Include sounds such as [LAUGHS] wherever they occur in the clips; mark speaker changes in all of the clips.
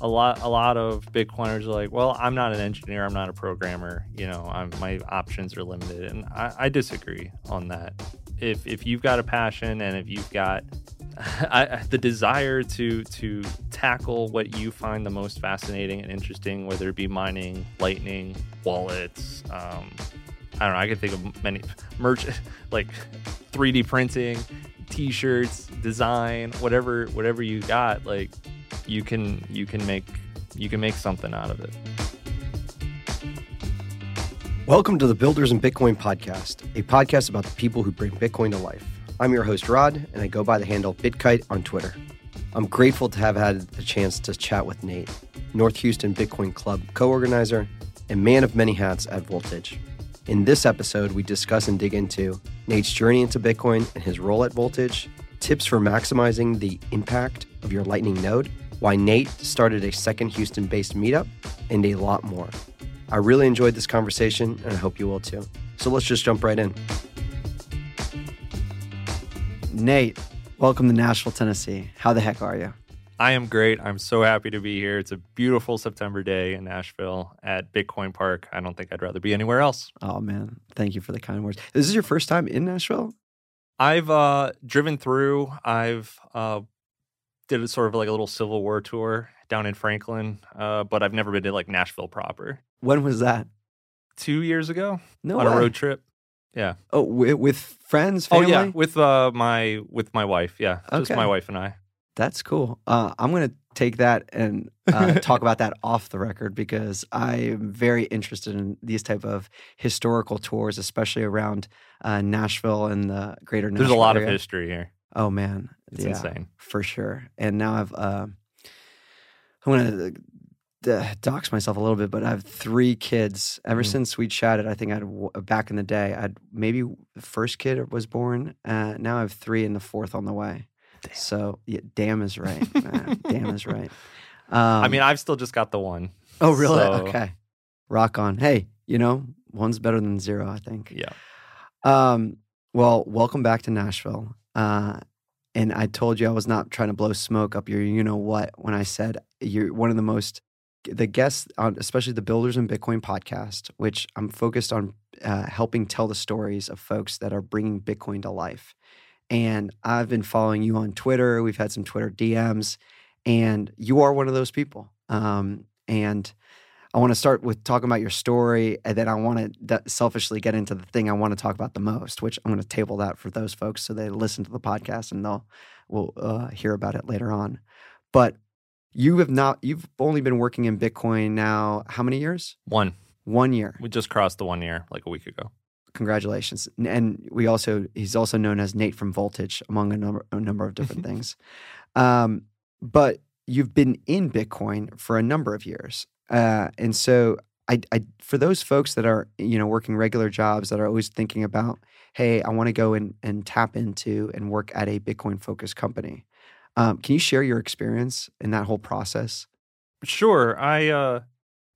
Speaker 1: a lot a lot of Bitcoiners are like, well, I'm not an engineer, I'm not a programmer. You know, I'm, my options are limited, and I, I disagree on that. If if you've got a passion and if you've got [LAUGHS] I, the desire to to tackle what you find the most fascinating and interesting, whether it be mining, lightning, wallets. Um, I don't know. I can think of many merch, [LAUGHS] like 3D printing, T-shirts, design, whatever, whatever you got. Like you can you can make you can make something out of it.
Speaker 2: Welcome to the Builders In Bitcoin podcast, a podcast about the people who bring Bitcoin to life. I'm your host, Rod, and I go by the handle BitKite on Twitter. I'm grateful to have had the chance to chat with Nate, North Houston Bitcoin Club co organizer and man of many hats at Voltage. In this episode, we discuss and dig into Nate's journey into Bitcoin and his role at Voltage, tips for maximizing the impact of your Lightning node, why Nate started a second Houston based meetup, and a lot more. I really enjoyed this conversation, and I hope you will too. So let's just jump right in. Nate, welcome to Nashville, Tennessee. How the heck are you?
Speaker 1: I am great. I'm so happy to be here. It's a beautiful September day in Nashville at Bitcoin Park. I don't think I'd rather be anywhere else.
Speaker 2: Oh man, thank you for the kind words. This is your first time in Nashville?
Speaker 1: I've uh, driven through. I've uh, did a sort of like a little Civil War tour down in Franklin, uh, but I've never been to like Nashville proper.
Speaker 2: When was that?
Speaker 1: Two years ago
Speaker 2: No
Speaker 1: on
Speaker 2: way.
Speaker 1: a road trip. Yeah.
Speaker 2: Oh, with, friends, family.
Speaker 1: Oh yeah, with uh my with my wife. Yeah, just my wife and I.
Speaker 2: That's cool. Uh, I'm going to take that and uh, [LAUGHS] talk about that off the record because I am very interested in these type of historical tours, especially around uh, Nashville and the greater Nashville
Speaker 1: There's a lot
Speaker 2: area.
Speaker 1: of history here.
Speaker 2: Oh man,
Speaker 1: It's
Speaker 2: yeah,
Speaker 1: insane.
Speaker 2: for sure. And now I've uh, I'm going to dox myself a little bit, but I have three kids. Ever
Speaker 1: Mhm.
Speaker 2: since we chatted, I think I had back in the day, I'd maybe the first kid was born. Uh, now I have three, and the fourth on the way.
Speaker 1: Damn.
Speaker 2: So yeah, damn is right. man. [LAUGHS] damn is right. Um,
Speaker 1: I mean, I've still just got the one.
Speaker 2: oh really?
Speaker 1: so-
Speaker 2: Okay, rock on. Hey, you know, one's better than zero. I think.
Speaker 1: Yeah.
Speaker 2: Um, well, welcome back to Nashville. Uh, and I told you I was not trying to blow smoke up your, you know what, when I said you're one of the most, the guests on, especially the Builders In Bitcoin podcast, which I'm focused on uh, helping tell the stories of folks that are bringing Bitcoin to life. And I've been following you on Twitter. We've had some Twitter DMs, and you are one of those people. Um, and I want to start with talking about your story, and then I want to selfishly get into the thing I want to talk about the most, which I'm going to table that for those folks so they listen to the podcast and they'll will uh, hear about it later on. But you have not. You've only been working in Bitcoin now. How many years?
Speaker 1: One.
Speaker 2: One year.
Speaker 1: We just crossed the one year like a week ago.
Speaker 2: Congratulations. And we also he's also known as Nate from Voltage, among a number a number of different [LAUGHS] things. Um, but you've been in Bitcoin for a number of years, uh, and so I, I for those folks that are you know working regular jobs that are always thinking about, hey, I want to go and and tap into and work at a Bitcoin focused company. Um, can you share your experience in that whole process?
Speaker 1: Sure. I uh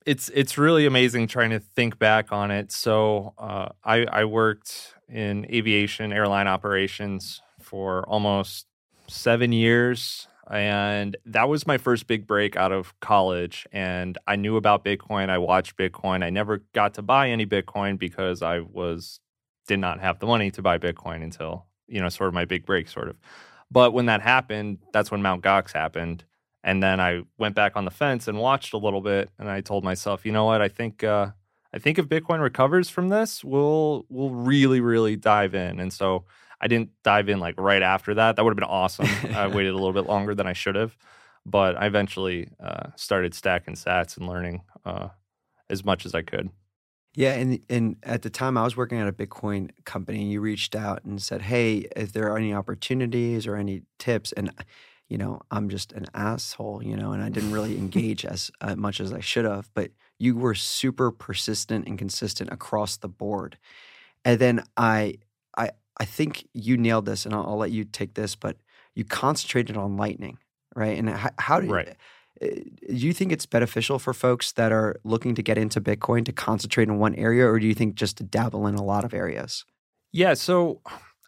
Speaker 1: it's it's really amazing trying to think back on it. So uh I I worked in aviation airline operations for almost 7 years and that was my first big break out of college and I knew about Bitcoin. I watched Bitcoin. I never got to buy any Bitcoin because I was did not have the money to buy Bitcoin until, you know, sort of my big break sort of. But when that happened, that's when Mount Gox happened. And then I went back on the fence and watched a little bit, and I told myself, you know what? I think uh, I think if Bitcoin recovers from this, we'll we'll really really dive in. And so I didn't dive in like right after that. That would have been awesome. I [LAUGHS] waited a little bit longer than I should have, but I eventually uh, started stacking Sats and learning uh, as much as I could.
Speaker 2: Yeah, and and at the time I was working at a Bitcoin company, and you reached out and said, "Hey, if there are any opportunities or any tips," and you know, I'm just an asshole, you know, and I didn't really engage as uh, much as I should have. But you were super persistent and consistent across the board, and then I, I, I think you nailed this, and I'll, I'll let you take this, but you concentrated on Lightning, right? And how, how do
Speaker 1: Right.
Speaker 2: uh, do you think it's beneficial for folks that are looking to get into Bitcoin to concentrate in one area, or do you think just to dabble in a lot of areas?
Speaker 1: Yeah, so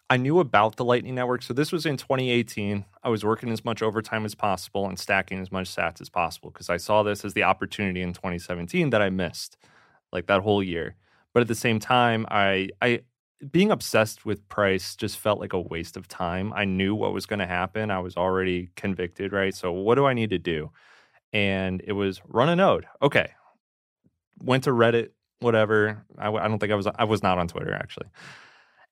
Speaker 1: I knew about the Lightning Network. So this was in 2018. I was working as much overtime as possible and stacking as much sats as possible because I saw this as the opportunity in 2017 that I missed, like that whole year. But at the same time, I I being obsessed with price just felt like a waste of time. I knew what was going to happen. I was already convicted, right? So what do I need to do? And it was run a node. Okay. Went to Reddit, whatever. I, I don't think I was I was not on Twitter actually.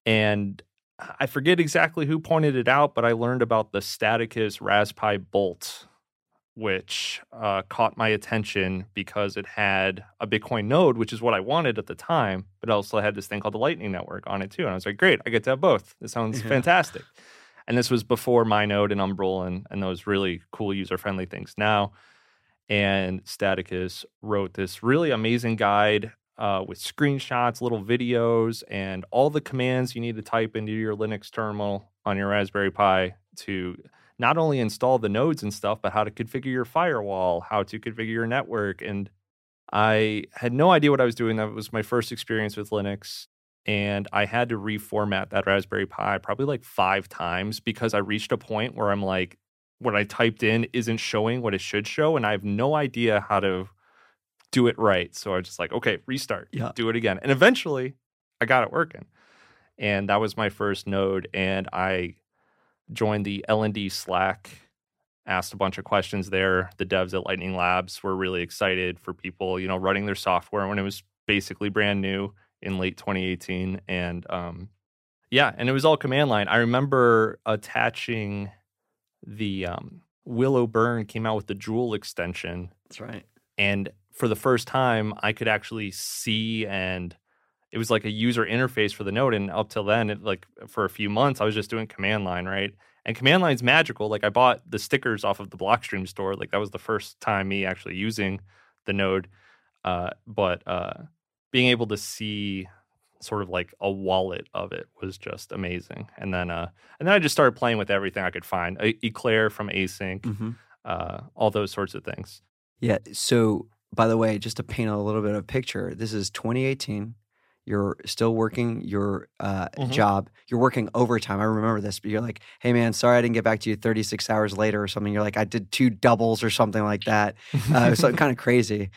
Speaker 1: And I forget exactly who pointed it out, but I learned about the Stadicus Raspberry Bolt, which uh, caught my attention because it had a Bitcoin node, which is what I wanted at the time, but also had this thing called the Lightning Network on it too. And I was like, great, I get to have both. This sounds yeah. fantastic. And this was before MyNode and Umbrel and, and those really cool user friendly things. Now, and Stadicus wrote this really amazing guide uh, with screenshots, little videos, and all the commands you need to type into your Linux terminal on your Raspberry Pi to not only install the nodes and stuff, but how to configure your firewall, how to configure your network. And I had no idea what I was doing. That was my first experience with Linux. And I had to reformat that Raspberry Pi probably like five times because I reached a point where I'm like, what I typed in isn't showing what it should show. And I have no idea how to do it right. So I was just like, okay, restart, yeah. do it again. And eventually I got it working. And that was my first node. And I joined the LND Slack, asked a bunch of questions there. The devs at Lightning Labs were really excited for people, you know, running their software when it was basically brand new in late 2018. And um, yeah, and it was all command line. I remember attaching the um, Will O'Beirne came out with the Joule extension.
Speaker 2: That's right.
Speaker 1: And for the first time, I could actually see and it was like a user interface for the node. And up till then, it, like for a few months, I was just doing command line, right? And command line's magical. Like I bought the stickers off of the Blockstream store. Like that was the first time me actually using the node. Uh, but uh, being able to see sort of like a wallet of it was just amazing. And then uh, and then I just started playing with everything I could find. Eclair from ACINQ, mm-hmm. uh, all those sorts of things.
Speaker 2: Yeah. So by the way, just to paint a little bit of a picture, this is 2018 you're still working your uh, mm-hmm. job, you're working overtime. I remember this, but you're like, hey man, sorry I didn't get back to you 36 hours later or something. You're like, I did two doubles or something like that. Uh, so [LAUGHS] kind of crazy.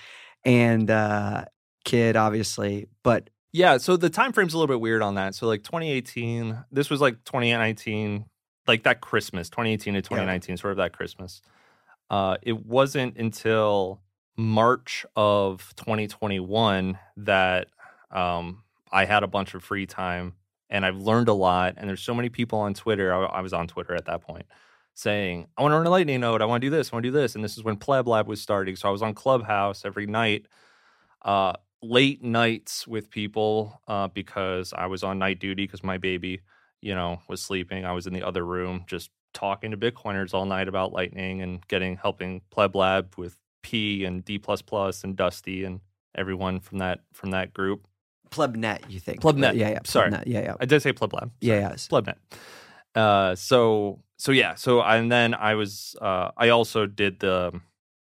Speaker 2: And uh, kid, obviously, but
Speaker 1: yeah. So the time frame's a little bit weird on that. So like 2018, this was like 2019, like that Christmas, 2018 to 2019, yeah. sort of that Christmas. Uh, it wasn't until March of 2021 that um, I had a bunch of free time and I've learned a lot. And there's so many people on Twitter. I, I was on Twitter at that point saying, I want to run a lightning node. I want to do this. I want to do this. And this is when Pleb Lab was starting. So I was on Clubhouse every night, uh, late nights with people uh, because I was on night duty because my baby, you know, was sleeping. I was in the other room just talking to Bitcoiners all night about lightning and getting helping Pleb Lab with P and D and Dusty and everyone from that from that group.
Speaker 2: Plebnet, you think?
Speaker 1: Plebnet.
Speaker 2: Yeah, yeah.
Speaker 1: Sorry.
Speaker 2: Plebnet. Yeah, yeah.
Speaker 1: I did say Pleblab.
Speaker 2: Yeah, yeah.
Speaker 1: Plebnet. Uh, so so yeah. So and then I was uh, I also did the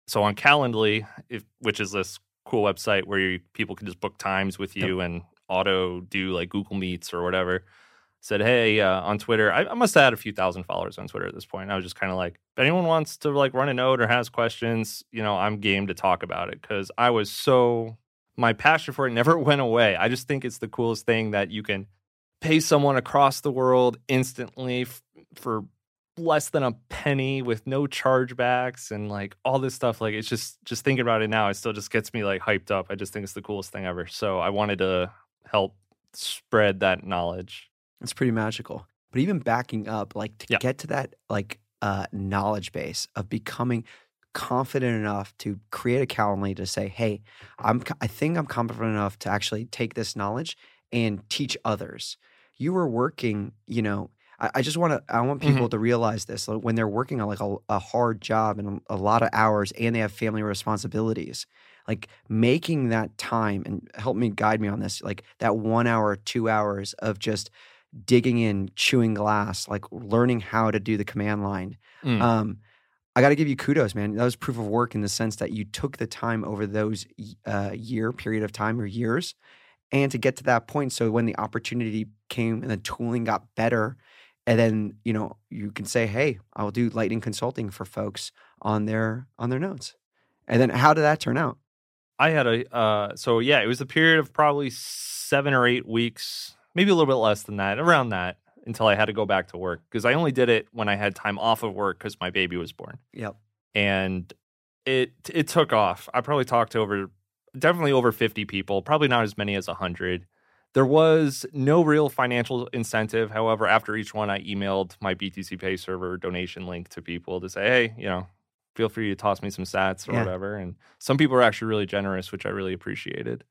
Speaker 1: so on Calendly, if, which is this cool website where you, people can just book times with you yep. and auto do like Google Meets or whatever. Said, hey, uh, on Twitter, I, I, must have had a few thousand followers on Twitter at this point. I was just kind of like, if anyone wants to like run a node or has questions, you know, I'm game to talk about it because I was so my passion for it never [LAUGHS] went away. I just think it's the coolest thing that you can pay someone across the world instantly f- for less than a penny with no chargebacks and like all this stuff like it's just just thinking about it now it still just gets me like hyped up i just think it's the coolest thing ever so i wanted to help spread that knowledge
Speaker 2: it's pretty magical but even backing up like to yeah. get to that like uh knowledge base of becoming confident enough to create a Calendly to say, "Hey, I'm I think I'm confident enough to actually take this knowledge and teach others." You were working, you know. I, I just want to. I want people mm-hmm. to realize this like, when they're working on like a, a hard job and a, a lot of hours, and they have family responsibilities. Like making that time and help me guide me on this. Like that one hour, two hours of just digging in, chewing glass, like learning how to do the command line. Mm. Um, I got to give you kudos, man. That was proof of work in the sense that you took the time over those uh, year period of time or years and to get to that point. So when the opportunity came and the tooling got better, and then you know you can say, "Hey, I'll do lightning consulting for folks on their on their nodes." And then how did that turn out?
Speaker 1: I had a uh, so yeah, it was a period of probably seven or eight weeks, maybe a little bit less than that, around that, until I had to go back to work because I only did it when I had time off of work because my baby was born.
Speaker 2: Yep.
Speaker 1: And it it took off. I probably talked to over definitely over fifty people, probably not as many as hundred. There was no real financial incentive. However, after each one, I emailed my BTC Pay server donation link to people to say, hey, you know, feel free to toss me some sats or
Speaker 2: Yeah.
Speaker 1: whatever. And some people were actually really generous, which I really appreciated.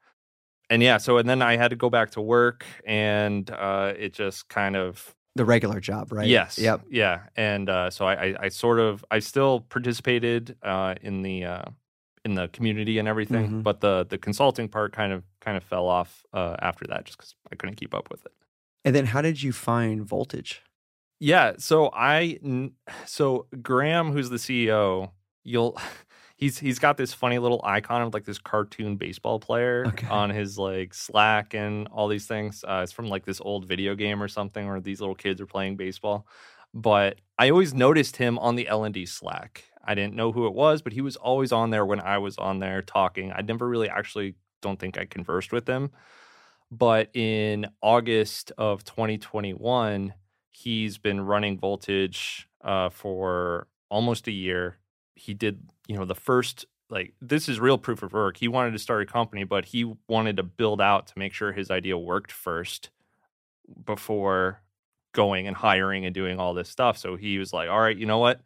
Speaker 1: And yeah, so and then I had to go back to work, and uh, it just kind of
Speaker 2: The regular job, right?
Speaker 1: Yes.
Speaker 2: Yep.
Speaker 1: Yeah. And uh, so I, I, I sort of, I still participated uh, in the uh, in the community and everything,
Speaker 2: Mhm.
Speaker 1: but the the consulting part kind of kind of fell off uh, after that, just because I couldn't keep up with it.
Speaker 2: And then how did you find Voltage?
Speaker 1: Yeah. So I, so Graham, who's the CEO, you'll. [LAUGHS] He's, he's got this funny little icon of like this cartoon baseball player
Speaker 2: Okay.
Speaker 1: on his like Slack and all these things. Uh, it's from like this old video game or something where these little kids are playing baseball. But I always noticed him on the LND Slack. I didn't know who it was, but he was always on there when I was on there talking. I never really actually don't think I conversed with him. But in August of 2021, he's been running Voltage uh, for almost a year. He did, you know, the first like this is real proof of work. He wanted to start a company, but he wanted to build out to make sure his idea worked first before going and hiring and doing all this stuff. So he was like, "All right, you know what?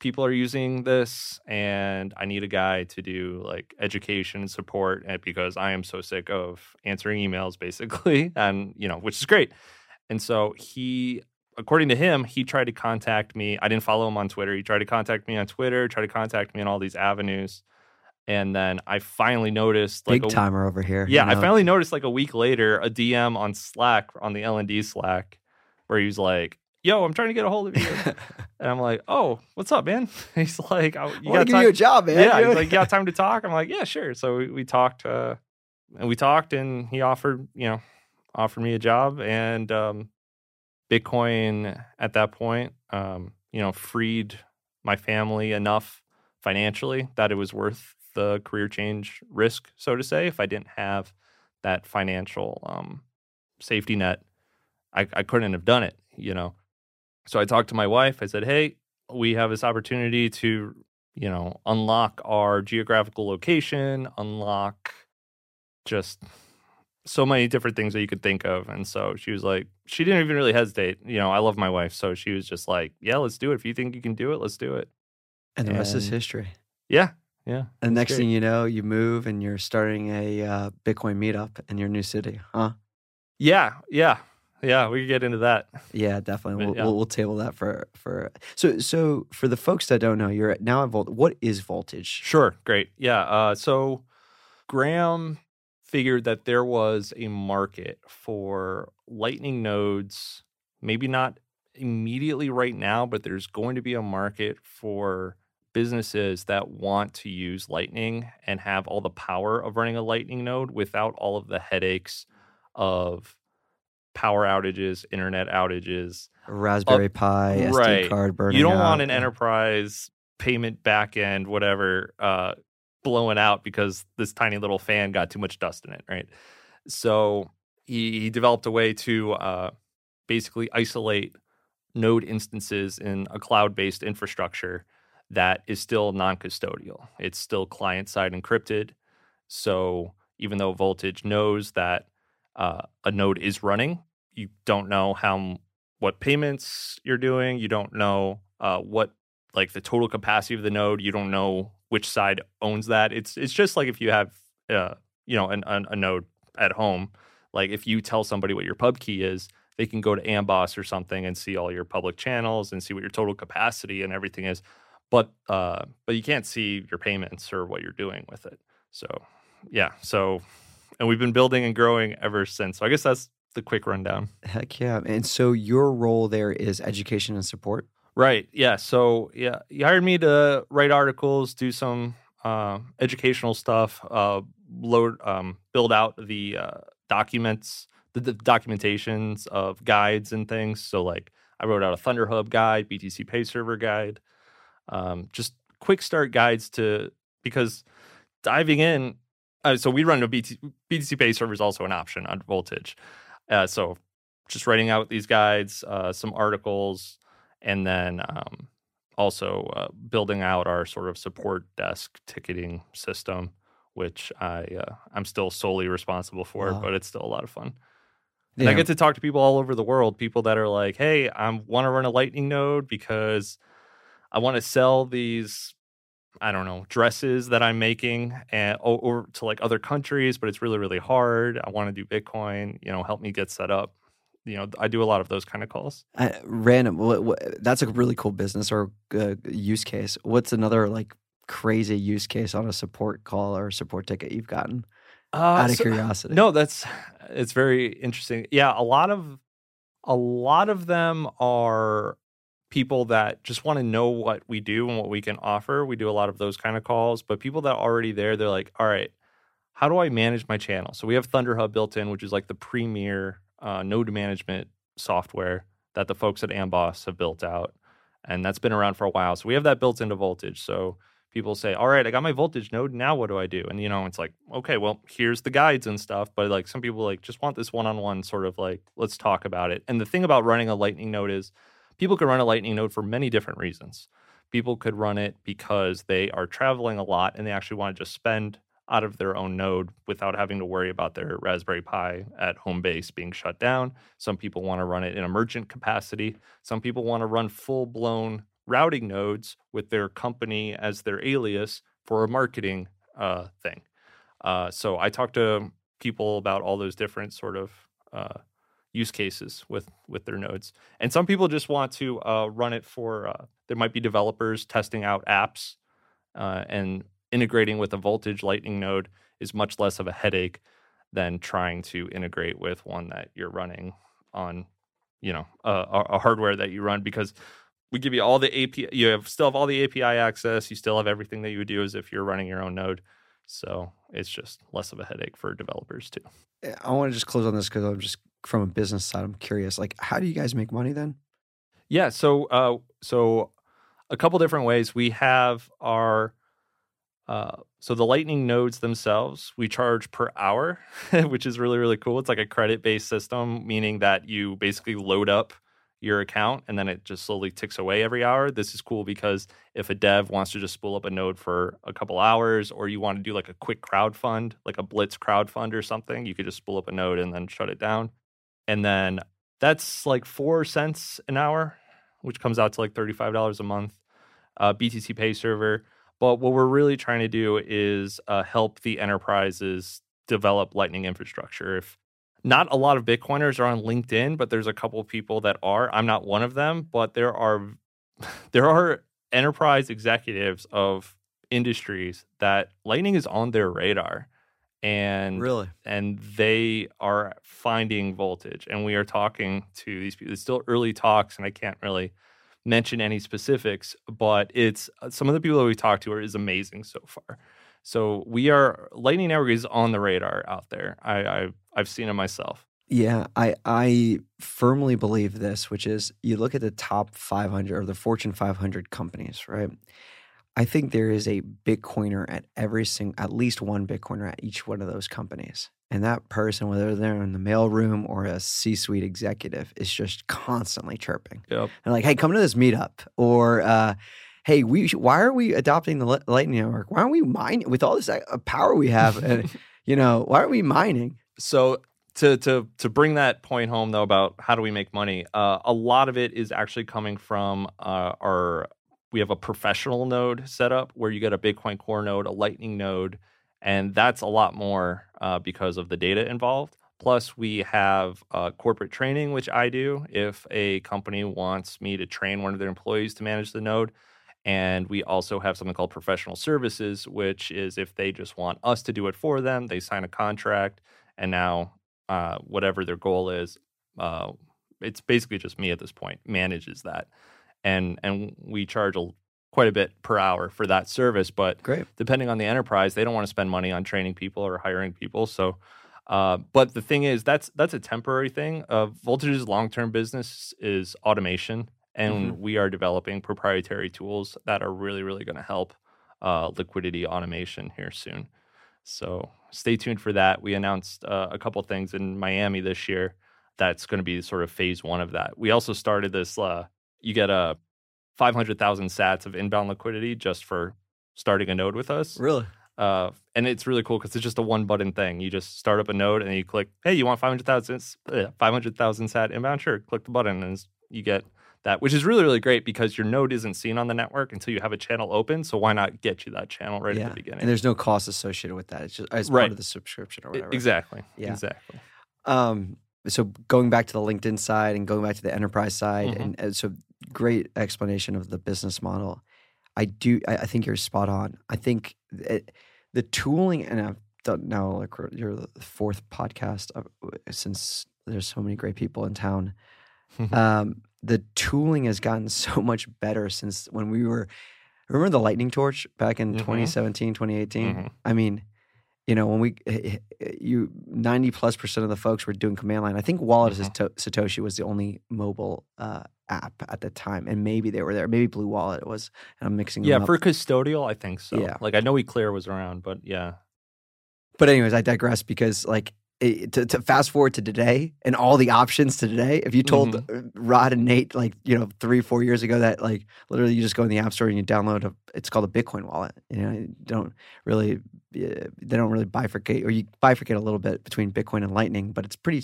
Speaker 1: People are using this and I need a guy to do like education and support eh, because I am so sick of answering emails basically [LAUGHS] and you know, which is great." And so he according to him, he tried to contact me. I didn't follow him on Twitter. He tried to contact me on Twitter, tried to contact me on all these avenues. And then I finally noticed like
Speaker 2: Big
Speaker 1: a,
Speaker 2: timer over here. you
Speaker 1: yeah, I finally noticed like a week later a DM on Slack on the LND Slack where he was like, "Yo, I'm trying to get a hold of you," [LAUGHS] and I'm like, "Oh, what's up, man?" [LAUGHS] He's like, "Oh,
Speaker 2: I
Speaker 1: "You
Speaker 2: want
Speaker 1: got
Speaker 2: to give
Speaker 1: time?"
Speaker 2: you a job, man.
Speaker 1: yeah, he's like, "You got [LAUGHS] time to talk?" I'm like, "Yeah, sure." So we, we talked, uh, and we talked, and he offered, you know, offered me a job, and um, Bitcoin at that point, um, you know, freed my family enough financially that it was worth the career change risk, so to say. If I didn't have that financial um, safety net, I, I couldn't have done it, you know. So I talked to my wife. I said, "Hey, we have this opportunity to, you know, unlock our geographical location, unlock just so many different things that you could think of." And so she was like, she didn't even really hesitate. You know, I love my wife, so she was just like, "Yeah, let's do it. If you think you can do it, let's do it."
Speaker 2: and the rest is history.
Speaker 1: Yeah, yeah.
Speaker 2: And next
Speaker 1: great.
Speaker 2: thing you know, you move and you're starting a uh, Bitcoin meetup in your new city, huh?
Speaker 1: Yeah, yeah, yeah. We could get into that.
Speaker 2: Yeah, definitely. We'll,
Speaker 1: yeah.
Speaker 2: we'll, we'll table that for for. So so for the folks that don't know, you're at, now at Volt. What is voltage?
Speaker 1: Sure, great. Yeah. Uh, so Graham figured that there was a market for Lightning nodes, maybe not immediately right now, but there's going to be a market for businesses that want to use Lightning and have all the power of running a Lightning node without all of the headaches of power outages, internet outages,
Speaker 2: Raspberry Pi, SD card burning.
Speaker 1: you don't
Speaker 2: out.
Speaker 1: want an enterprise payment backend, whatever, uh, blowing out because this tiny little fan got too much dust in it, right? So he, he developed a way to uh, basically isolate node instances in a cloud based infrastructure that is still non custodial. It's still client side encrypted. So even though Voltage knows that uh, a node is running, you don't know how what payments you're doing. You don't know uh, what like the total capacity of the node. You don't know which side owns that. It's it's just like if you have uh, you know an, an, a node at home. Like if you tell somebody what your pub key is, they can go to Amboss or something and see all your public channels and see what your total capacity and everything is. But uh, but you can't see your payments or what you're doing with it. So yeah. So and we've been building and growing ever since. So I guess that's the quick rundown.
Speaker 2: Heck yeah! And so your role there is education and support.
Speaker 1: Right. Yeah. So yeah, you hired me to write articles, do some uh, educational stuff, uh, load, um, build out the uh, documents, the, the documentations of guides and things. So like I wrote out a ThunderHub guide, BTC Pay Server guide, um, just quick start guides to because diving in. Uh, so we run a BT, BTC Pay server is also an option on Voltage. Uh, so just writing out these guides, uh, some articles, and then um, also uh, building out our sort of support desk ticketing system, which I uh, I'm still solely responsible for,
Speaker 2: Wow.
Speaker 1: but it's still a lot of fun. And I get to talk to people all over the world, people that are like, "Hey, I want to run a Lightning node because I want to sell these, I don't know, dresses that I'm making and or, or to like other countries, but it's really really hard. I want to do Bitcoin. You know, help me get set up. You know, I do a lot of those kind of calls.
Speaker 2: Uh, random. What, what, that's a really cool business or uh, use case. What's another like crazy use case on a support call or support ticket you've gotten?
Speaker 1: Uh,
Speaker 2: Out of
Speaker 1: so-
Speaker 2: curiosity.
Speaker 1: No, that's it's very interesting. Yeah, a lot of a lot of them are people that just want to know what we do and what we can offer. We do a lot of those kind of calls, but people that are already there, they're like, "All right, how do I manage my channel?" So we have ThunderHub built in, which is like the premier uh, node management software that the folks at Amboss have built out, and that's been around for a while. So we have that built into Voltage. So people say, "All right, I got my voltage node. Now what do I do?" And you know, it's like, okay, well, here's the guides and stuff. But like some people like just want this one-on-one sort of like, let's talk about it. And the thing about running a Lightning node is, people can run a Lightning node for many different reasons. People could run it because they are traveling a lot and they actually want to just spend out of their own node without having to worry about their Raspberry Pi at home base being shut down. Some people want to run it in a merchant capacity. Some people want to run full blown routing nodes with their company as their alias for a marketing uh, thing. Uh, so I talk to people about all those different sort of uh, use cases with with their nodes, and some people just want to uh, run it for. Uh, there might be developers testing out apps, uh, and integrating with a voltage Lightning node is much less of a headache than trying to integrate with one that you're running on, you know, a, a hardware that you run because we give you all the API. You have still have all the API access. You still have everything that you would do as if you're running your own node. So it's just less of a headache for developers too.
Speaker 2: I want to just close on this because I'm just from a business side. I'm curious. Like, how do you guys make money then?
Speaker 1: Yeah. So uh, so a couple different ways. We have our uh, so the Lightning nodes themselves, we charge per hour, [LAUGHS] which is really really cool. It's like a credit based system, meaning that you basically load up your account and then it just slowly ticks away every hour. This is cool because if a dev wants to just spool up a node for a couple hours, or you want to do like a quick crowd fund, like a Blitz crowd fund or something, you could just spool up a node and then shut it down. And then that's like four cents an hour, which comes out to like $35 a month. Uh, BTC Pay server. But what we're really trying to do is uh, help the enterprises develop Lightning infrastructure. If not a lot of Bitcoiners are on LinkedIn, but there's a couple of people that are. I'm not one of them, but there are [LAUGHS] there are enterprise executives of industries that Lightning is on their radar, and
Speaker 2: Really?
Speaker 1: and they are finding voltage. And we are talking to these people. It's still early talks, and I can't really mention any specifics, but it's uh, some of the people that we talked to are is amazing so far. So we are Lightning Network is on the radar out there. I, I I've seen it myself.
Speaker 2: Yeah, I I firmly believe this, which is you look at the top 500 or the Fortune 500 companies, right? I think there is a Bitcoiner at every single, at least one Bitcoiner at each one of those companies. And that person, whether they're in the mailroom or a C suite executive, is just constantly chirping.
Speaker 1: Yep.
Speaker 2: And like, hey, come to this meetup. Or, uh, hey, we sh- why are we adopting the Li- Lightning Network? Why aren't we mining with all this uh, power we have? And, [LAUGHS] you know, why aren't we mining?
Speaker 1: So to to to bring that point home though about how do we make money, uh, a lot of it is actually coming from uh, our. We have a professional node set up where you get a Bitcoin Core node, a Lightning node, and that's a lot more uh, because of the data involved. Plus, we have uh, corporate training, which I do if a company wants me to train one of their employees to manage the node. And we also have something called professional services, which is if they just want us to do it for them, they sign a contract, and now uh, whatever their goal is, uh, it's basically just me at this point manages that, and and we charge a, quite a bit per hour for that service. But
Speaker 2: Great.
Speaker 1: depending on the enterprise, they don't want to spend money on training people or hiring people. So Uh, but the thing is, that's that's a temporary thing. Uh, Voltage's long term business is automation, and we are developing proprietary tools that are really, really going to help uh, liquidity automation here soon. So stay tuned for that. We announced uh, a couple things in Miami this year. That's going to be sort of phase one of that. We also started this. Uh, you get a 500,000 sats of inbound liquidity just for starting a node with us.
Speaker 2: Really?
Speaker 1: Uh, and it's really cool because it's just a one button thing. You just start up a node and then you click, hey, you want 500,000 uh, 500,000 sat inbound? Sure. Click the button and you get that, which is really, really great because your node isn't seen on the network until you have a channel open. So why not get you that channel right
Speaker 2: yeah.
Speaker 1: at the beginning?
Speaker 2: And there's no cost associated with that. It's just as
Speaker 1: Right.
Speaker 2: part of the subscription or whatever.
Speaker 1: Exactly.
Speaker 2: Yeah.
Speaker 1: Exactly.
Speaker 2: Um, so going back to the LinkedIn side and going back to the enterprise side,
Speaker 1: Mhm.
Speaker 2: and, and so great explanation of the business model. I do. I, I think you're spot on. I think it, the tooling, and I've done now like you're the fourth podcast uh, since there's so many great people in town. um, the tooling has gotten [LAUGHS] so much better since when we were. Remember the lightning torch back in
Speaker 1: Mhm.
Speaker 2: 2017, 2018?
Speaker 1: Mhm.
Speaker 2: I mean, you know, when we eh, eh, you 90 plus percent of the folks were doing command line. I think Wallet
Speaker 1: Mhm.
Speaker 2: Satoshi was the only mobile uh, app at the time, and maybe they were there. Maybe Blue Wallet was. And I'm mixing
Speaker 1: Yeah, for custodial, I think so.
Speaker 2: Yeah.
Speaker 1: Like I know Eclair was around, but yeah.
Speaker 2: But anyways, I digress because like it, to, to fast forward to today and all the options to today. If you told
Speaker 1: Mm-hmm.
Speaker 2: uh, Rod and Nate like you know three four years ago that like literally you just go in the app store and you download a it's called a Bitcoin wallet. You know, you don't really uh, they don't really bifurcate or you bifurcate a little bit between Bitcoin and Lightning, but it's pretty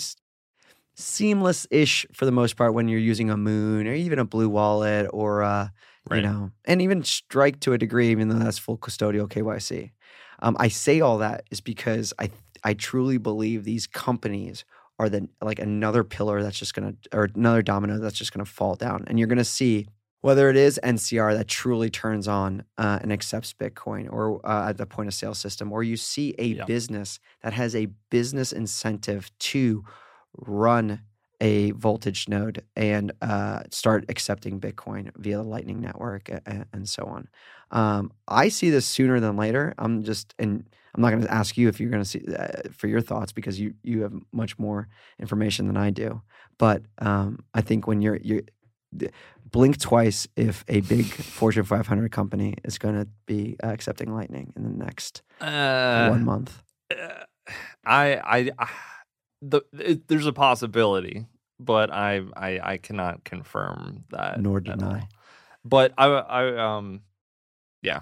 Speaker 2: seamless ish for the most part when you're using a Muun or even a Blue Wallet or uh,
Speaker 1: Right.
Speaker 2: you know, and even Strike to a degree, even though that's full custodial KYC. Um, I say all that is because I I truly believe these companies are the like another pillar that's just gonna or another domino that's just gonna fall down, and you're gonna see whether it is NCR that truly turns on uh, and accepts Bitcoin, or uh, at the point of sale system, or you see a
Speaker 1: Yeah.
Speaker 2: business that has a business incentive to run a voltage node and uh, start accepting Bitcoin via the Lightning Network and, and so on. Um, I see this sooner than later. I'm just, and I'm not going to ask you if you're going to see uh, for your thoughts because you you have much more information than I do. But um, I think when you're you blink twice if a big [LAUGHS] Fortune 500 company is going to be uh, accepting Lightning in the next
Speaker 1: Uh,
Speaker 2: one month.
Speaker 1: uh, I, I, I the, it, there's a possibility, but I, I, I cannot confirm that.
Speaker 2: Nor
Speaker 1: all.
Speaker 2: deny.
Speaker 1: But I, I, um, yeah.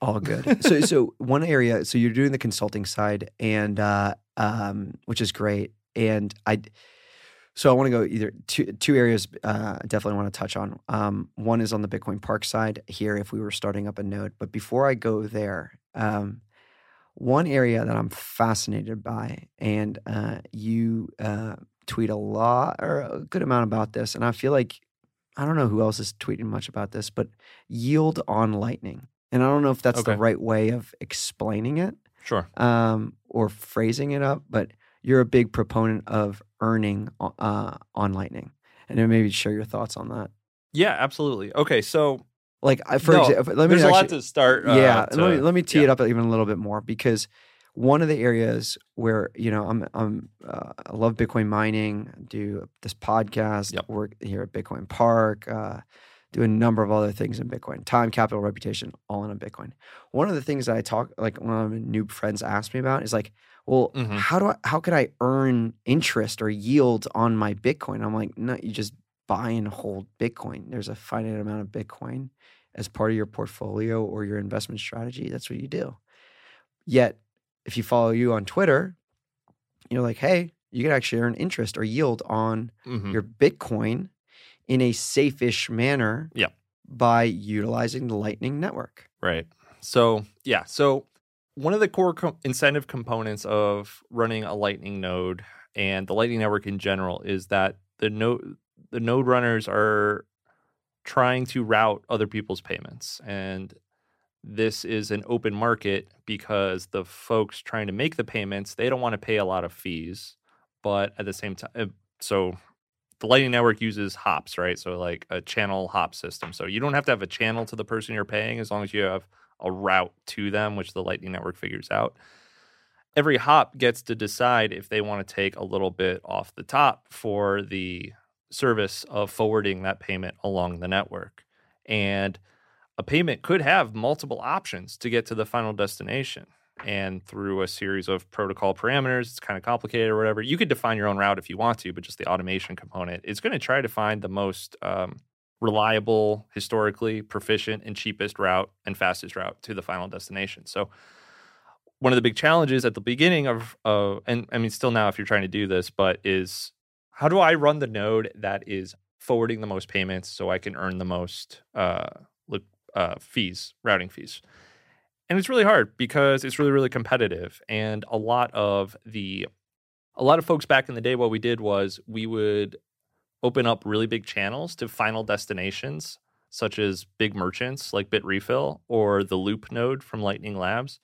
Speaker 2: All good. [LAUGHS] so, so one area. So you're doing the consulting side, and uh, um, which is great. And I, so I want to go either two two areas. Uh, I definitely want to touch on. Um, one is on the Bitcoin Park side here. If we were starting up a node, but before I go there, um, one area that I'm fascinated by, and uh, you uh, tweet a lot or a good amount about this, and I feel like I don't know who else is tweeting much about this, but yield on Lightning. And I don't know if that's the right way of explaining it
Speaker 1: sure.
Speaker 2: um, or phrasing it up, but you're a big proponent of earning uh, on Lightning. And then maybe share your thoughts on that.
Speaker 1: Yeah, absolutely. Okay, so
Speaker 2: Like, for
Speaker 1: no,
Speaker 2: example, let me
Speaker 1: there's a lot to start. Uh,
Speaker 2: yeah, and let me let me tee it up even a little bit more because one of the areas where you know I'm I'm uh, I love Bitcoin mining, do this podcast,
Speaker 1: Yep.
Speaker 2: work here at Bitcoin Park, uh, do a number of other things in Bitcoin, time, capital, reputation, all in on Bitcoin. One of the things that I talk like one of my new friends ask me about is like, well,
Speaker 1: Mhm.
Speaker 2: how do I how could I earn interest or yield on my Bitcoin? I'm like, no, you just buy and hold Bitcoin. There's a finite amount of Bitcoin as part of your portfolio or your investment strategy. That's what you do. Yet, if you follow you on Twitter, you're like, hey, you can actually earn interest or yield on
Speaker 1: Mhm.
Speaker 2: your Bitcoin in a safe-ish manner
Speaker 1: Yeah.
Speaker 2: by utilizing the Lightning Network.
Speaker 1: Right. So, yeah. So, one of the core co- incentive components of running a Lightning node and the Lightning network in general is that the node the node runners are trying to route other people's payments and this is an open market because the folks trying to make the payments they don't want to pay a lot of fees but at the same time uh, so the lightning network uses hops right? So like a channel hop system. So you don't have to have a channel to the person you're paying as long as you have a route to them which the lightning network figures out. Every hop gets to decide if they want to take a little bit off the top for the service of forwarding that payment along the network. And a payment could have multiple options to get to the final destination. And through a series of protocol parameters, it's kind of complicated or whatever. You could define your own route if you want to, but just the automation component is going to try to find the most um, reliable, historically proficient, and cheapest route and fastest route to the final destination. So, one of the big challenges at the beginning of, uh, and I mean, still now, if you're trying to do this, but is how do I run the node that is forwarding the most payments so I can earn the most uh, uh, fees, routing fees? And it's really hard because it's really, really competitive. And a lot of the, a lot of folks back in the day, what we did was we would open up really big channels to final destinations, such as big merchants like Bitrefill or the Loop node from Lightning Labs,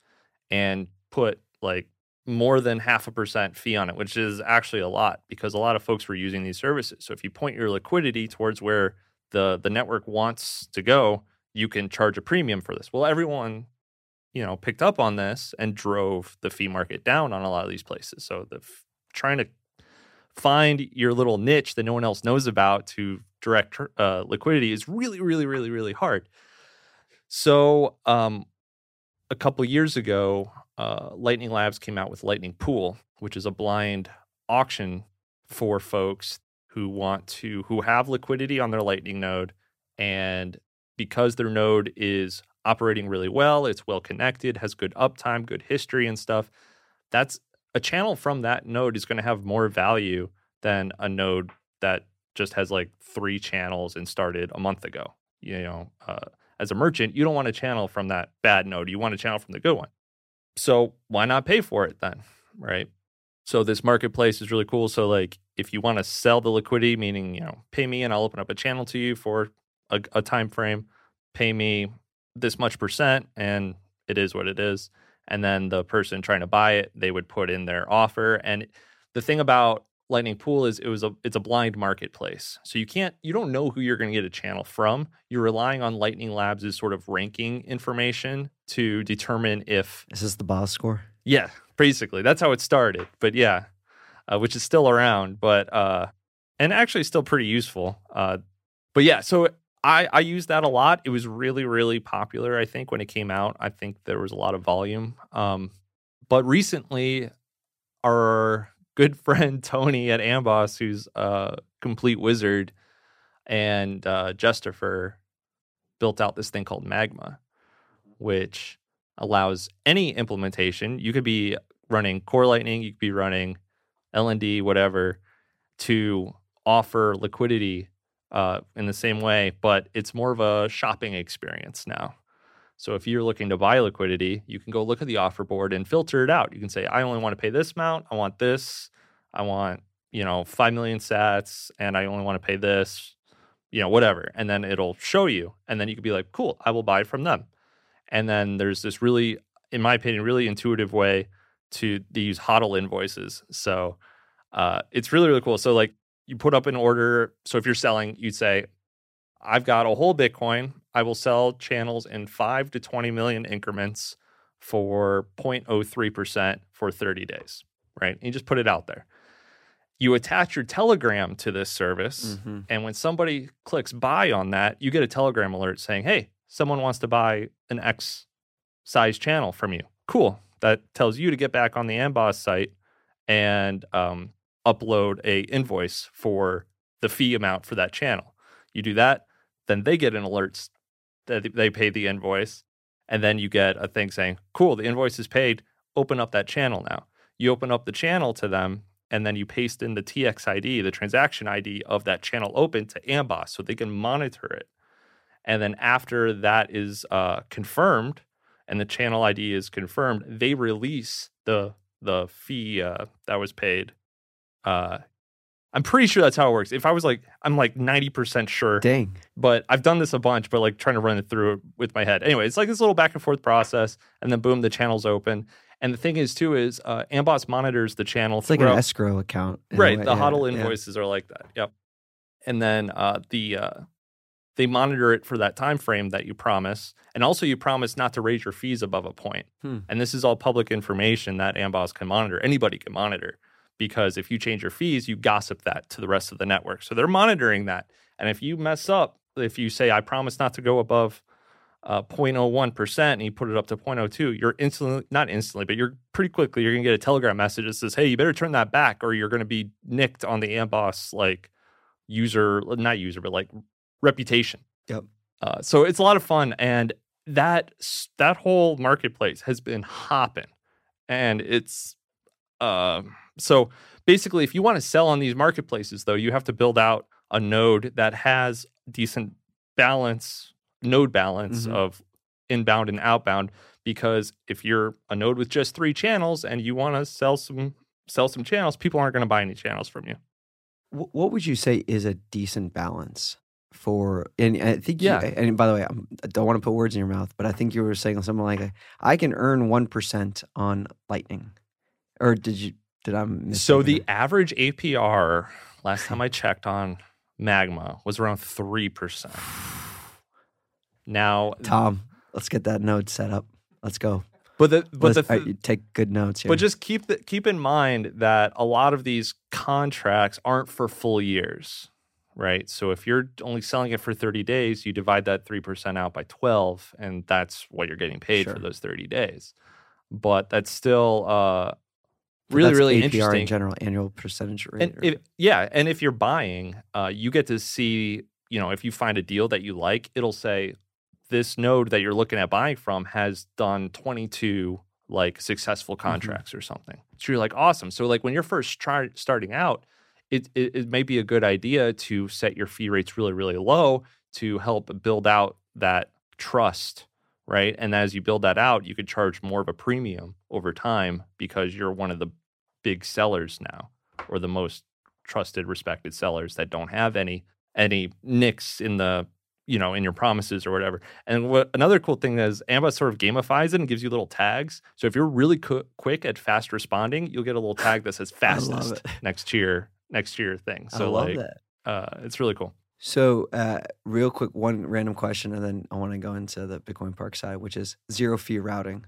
Speaker 1: and put like more than half a percent fee on it, which is actually a lot because a lot of folks were using these services. So if you point your liquidity towards where the the network wants to go, you can charge a premium for this. Well, everyone, you know, picked up on this and drove the fee market down on a lot of these places. So the trying to find your little niche that no one else knows about to direct uh, liquidity is really, really, really, really hard. So um, a couple years ago, uh, Lightning Labs came out with Lightning Pool, which is a blind auction for folks who want to who have liquidity on their Lightning node, and because their node is operating really well, it's well connected, has good uptime, good history, and stuff. That's a channel from that node is going to have more value than a node that just has like three channels and started a month ago. You know, uh, as a merchant, you don't want a channel from that bad node. You want a channel from the good one. So why not pay for it then? Right. So this marketplace is really cool. So like if you want to sell the liquidity, meaning, you know, pay me and I'll open up a channel to you for a, a time frame, pay me this much percent and it is what it is. And then the person trying to buy it, they would put in their offer. And the thing about Lightning Pool is it was a it's a blind marketplace. So you can't you don't know who you're going to get a channel from. You're relying on Lightning Labs' sort of ranking information to determine if
Speaker 2: Is this the BOS score?
Speaker 1: Yeah, basically. That's how it started. But yeah, uh, which is still around, but uh and actually still pretty useful. Uh but yeah, so I I used that a lot. It was really really popular I think when it came out. I think there was a lot of volume. Um but recently our good friend [LAUGHS] Tony at Amboss, who's a complete wizard, and uh, Jestopher built out this thing called Magma, which allows any implementation. You could be running Core Lightning, you could be running LND, whatever, to offer liquidity uh, in the same way, but it's more of a shopping experience now. So if you're looking to buy liquidity, you can go look at the offer board and filter it out. You can say, I only want to pay this amount. I want this. I want, you know, 5 million sats and I only want to pay this, you know, whatever. And then it'll show you. And then you could be like, cool, I will buy from them. And then there's this really, in my opinion, really intuitive way to use HODL invoices. So uh, it's really, really cool. So like you put up an order. So if you're selling, you'd say, I've got a whole Bitcoin. I will sell channels in five to 20 million increments for 0.03% for 30 days, right? And you just put it out there. You attach your Telegram to this service. Mm-hmm. And when somebody clicks buy on that, you get a Telegram alert saying, hey, someone wants to buy an X size channel from you. Cool. That tells you to get back on the Amboss site and um, upload a invoice for the fee amount for that channel. You do that, then they get an alert they pay the invoice. And then you get a thing saying, cool, the invoice is paid. Open up that channel now. You open up the channel to them, and then you paste in the TX ID, the transaction ID of that channel open to Amboss so they can monitor it. And then after that is uh, confirmed and the channel ID is confirmed, they release the the fee uh, that was paid uh, I'm pretty sure that's how it works. If I was like, I'm like 90% sure.
Speaker 2: Dang.
Speaker 1: But I've done this a bunch, but like trying to run it through with my head. Anyway, it's like this little back and forth process. And then boom, the channel's open. And the thing is, too, is uh, Amboss monitors the channel.
Speaker 2: It's like an escrow account.
Speaker 1: Right. The yeah, HODL invoices yeah. are like that. Yep. And then uh, the uh, they monitor it for that time frame that you promise, and also you promise not to raise your fees above a point.
Speaker 2: Hmm.
Speaker 1: And this is all public information that Amboss can monitor. Anybody can monitor because if you change your fees, you gossip that to the rest of the network. So they're monitoring that. And if you mess up, if you say I promise not to go above uh, 0.01% and you put it up to 0.02, you're instantly, not instantly, but you're pretty quickly, you're going to get a telegram message that says, hey, you better turn that back or you're going to be nicked on the Amboss like user, not user, but like reputation.
Speaker 2: Yep.
Speaker 1: Uh, so it's a lot of fun. And that, that whole marketplace has been hopping and it's, uh, so basically, if you want to sell on these marketplaces, though, you have to build out a node that has decent balance, node balance
Speaker 2: Mhm.
Speaker 1: of inbound and outbound. Because if you're a node with just three channels and you want to sell some sell some channels, people aren't going to buy any channels from you.
Speaker 2: What would you say is a decent balance for? And I think, you-
Speaker 1: Yeah.
Speaker 2: and by the way, I'm, I don't want to put words in your mouth, but I think you were saying something like, I can earn one percent on Lightning, or did you? Did I?
Speaker 1: So the average APR last time I checked on Magma was around three percent. Now,
Speaker 2: Tom, let's get that node set up. Let's go.
Speaker 1: but the but
Speaker 2: Let's,
Speaker 1: the
Speaker 2: right, you take good notes here.
Speaker 1: But just keep the, keep in mind that a lot of these contracts aren't for full years, right? So if you're only selling it for 30 days, you divide that 3% out by 12 and that's what you're getting paid
Speaker 2: Sure.
Speaker 1: for those 30 days. But that's still uh really
Speaker 2: that's
Speaker 1: really
Speaker 2: APR
Speaker 1: interesting.
Speaker 2: in general, annual percentage rate.
Speaker 1: And if, yeah, and if you're buying, uh, you get to see, you know, if you find a deal that you like, it'll say this node that you're looking at buying from has done 22 like successful
Speaker 2: Mm-hmm.
Speaker 1: contracts or something. So you're like, awesome. So like when you're first try, starting out, it, it it may be a good idea to set your fee rates really really low to help build out that trust, right? And as you build that out, you could charge more of a premium over time because you're one of the big sellers now or the most trusted respected sellers that don't have any any nicks in the you know in your promises or whatever and what another cool thing is Amboss sort of gamifies it and gives you little tags so if you're really qu- quick at fast responding you'll get a little tag that says [LAUGHS]
Speaker 2: I
Speaker 1: fastest [LAUGHS] next to your next to your thing so
Speaker 2: I love
Speaker 1: like
Speaker 2: that.
Speaker 1: uh it's really cool
Speaker 2: So, uh, real quick, one random question, and then I want to go into the Bitcoin Park side, which is zero fee routing.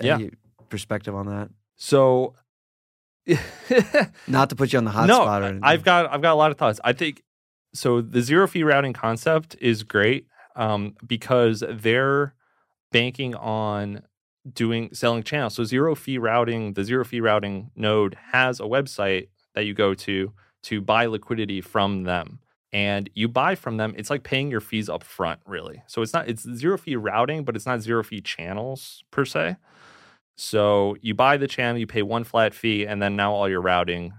Speaker 1: Yeah.
Speaker 2: Any perspective on that?
Speaker 1: so [LAUGHS]
Speaker 2: Not to put you on the hot
Speaker 1: no,
Speaker 2: spot or anything.
Speaker 1: I've got I've got a lot of thoughts. I think so. The zero fee routing concept is great um, because they're banking on doing selling channels. So zero fee routing, the zero fee routing node has a website that you go to to buy liquidity from them. And you buy from them, it's like paying your fees up front, really. So it's not it's zero fee routing, but it's not zero fee channels per se. So you buy the channel, you pay one flat fee, and then now all your routing